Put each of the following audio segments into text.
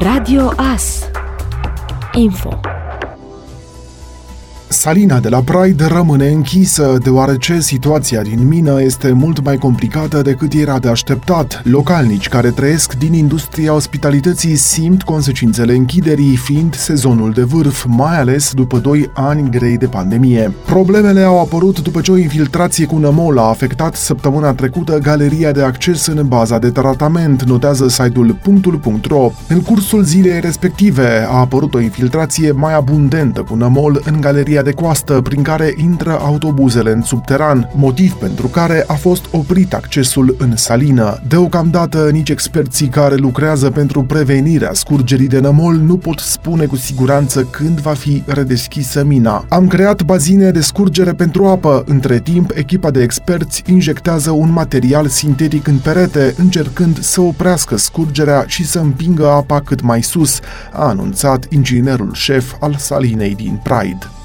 Radio AS Info Salina de la Pride rămâne închisă, deoarece situația din mină este mult mai complicată decât era de așteptat. Localnici care trăiesc din industria ospitalității simt consecințele închiderii, fiind sezonul de vârf, mai ales după 2 ani grei de pandemie. Problemele au apărut după ce o infiltrație cu nămol a afectat săptămâna trecută galeria de acces în baza de tratament, notează site-ul punctul.ro. În cursul zilei respective a apărut o infiltrație mai abundentă cu nămol în galeria galeria de coastă prin care intră autobuzele în subteran, motiv pentru care a fost oprit accesul în salină. Deocamdată, nici experții care lucrează pentru prevenirea scurgerii de nămol nu pot spune cu siguranță când va fi redeschisă mina. Am creat bazine de scurgere pentru apă. Între timp, echipa de experți injectează un material sintetic în perete, încercând să oprească scurgerea și să împingă apa cât mai sus, a anunțat inginerul șef al salinei din Pride.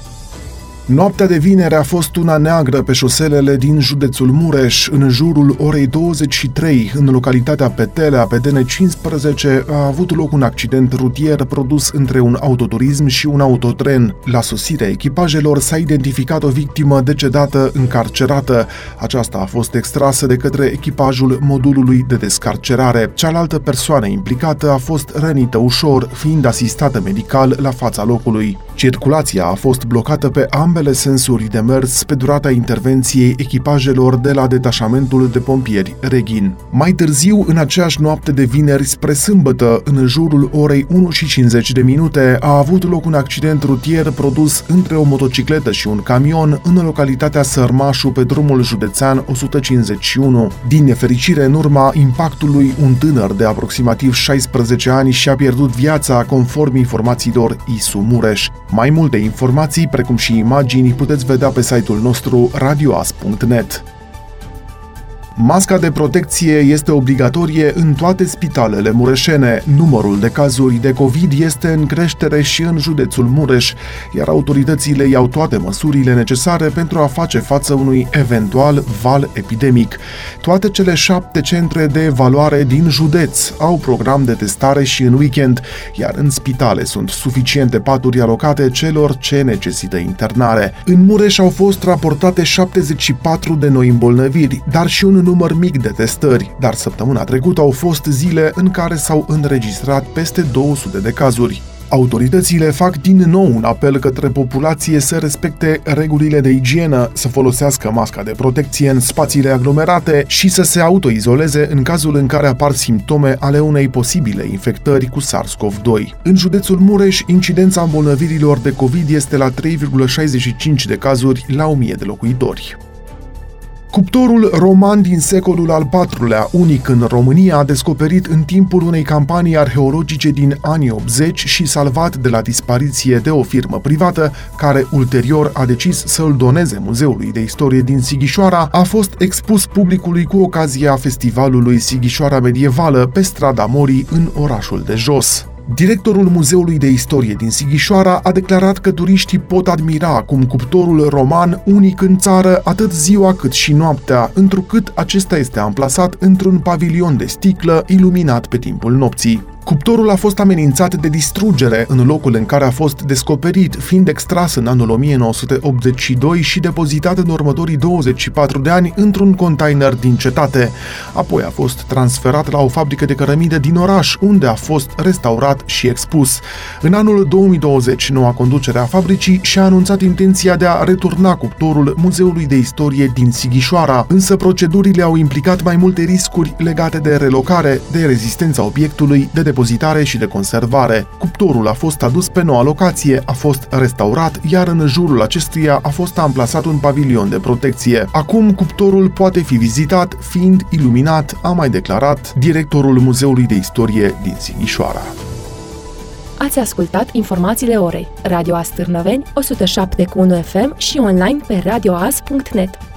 Noaptea de vinere a fost una neagră pe șoselele din județul Mureș. În jurul orei 23, în localitatea Petelea, pe DN15, a avut loc un accident rutier produs între un autoturism și un autotren. La sosirea echipajelor s-a identificat o victimă decedată încarcerată. Aceasta a fost extrasă de către echipajul modulului de descarcerare. Cealaltă persoană implicată a fost rănită ușor, fiind asistată medical la fața locului. Circulația a fost blocată pe ambele sensuri de mers pe durata intervenției echipajelor de la detașamentul de pompieri Reghin. Mai târziu, în aceeași noapte de vineri spre sâmbătă, în jurul orei 1 și 50 de minute, a avut loc un accident rutier produs între o motocicletă și un camion în localitatea Sărmașu pe drumul județean 151. Din nefericire, în urma impactului, un tânăr de aproximativ 16 ani și-a pierdut viața conform informațiilor ISU Mureș. Mai multe informații, precum și imagini, puteți vedea pe site-ul nostru radioas.net. Masca de protecție este obligatorie în toate spitalele mureșene. Numărul de cazuri de COVID este în creștere și în județul Mureș, iar autoritățile iau toate măsurile necesare pentru a face față unui eventual val epidemic. Toate cele șapte centre de evaluare din județ au program de testare și în weekend, iar în spitale sunt suficiente paturi alocate celor ce necesită internare. În Mureș au fost raportate 74 de noi îmbolnăviri, dar și un număr mic de testări, dar săptămâna trecută au fost zile în care s-au înregistrat peste 200 de cazuri. Autoritățile fac din nou un apel către populație să respecte regulile de igienă, să folosească masca de protecție în spațiile aglomerate și să se autoizoleze în cazul în care apar simptome ale unei posibile infectări cu SARS-CoV-2. În județul Mureș, incidența îmbolnăvirilor de COVID este la 3,65 de cazuri la 1000 de locuitori. Cuptorul roman din secolul al IV-lea, unic în România, a descoperit în timpul unei campanii arheologice din anii 80 și salvat de la dispariție de o firmă privată, care ulterior a decis să îl doneze Muzeului de Istorie din Sighișoara, a fost expus publicului cu ocazia festivalului Sighișoara Medievală pe strada Morii în orașul de jos. Directorul Muzeului de Istorie din Sighișoara a declarat că turiștii pot admira cum cuptorul roman, unic în țară, atât ziua cât și noaptea, întrucât acesta este amplasat într-un pavilion de sticlă iluminat pe timpul nopții. Cuptorul a fost amenințat de distrugere în locul în care a fost descoperit, fiind extras în anul 1982 și depozitat în următorii 24 de ani într-un container din cetate. Apoi a fost transferat la o fabrică de cărămidă din oraș, unde a fost restaurat și expus. În anul 2020, noua conducere a fabricii și-a anunțat intenția de a returna cuptorul Muzeului de Istorie din Sighișoara, însă procedurile au implicat mai multe riscuri legate de relocare, de rezistența obiectului, de depozitare și de conservare. Cuptorul a fost adus pe noua locație, a fost restaurat, iar în jurul acestuia a fost amplasat un pavilion de protecție. Acum cuptorul poate fi vizitat, fiind iluminat, a mai declarat directorul Muzeului de Istorie din Sighișoara. Ați ascultat informațiile orei. Radio Astârnăveni, 107.1 FM și online pe radioas.net.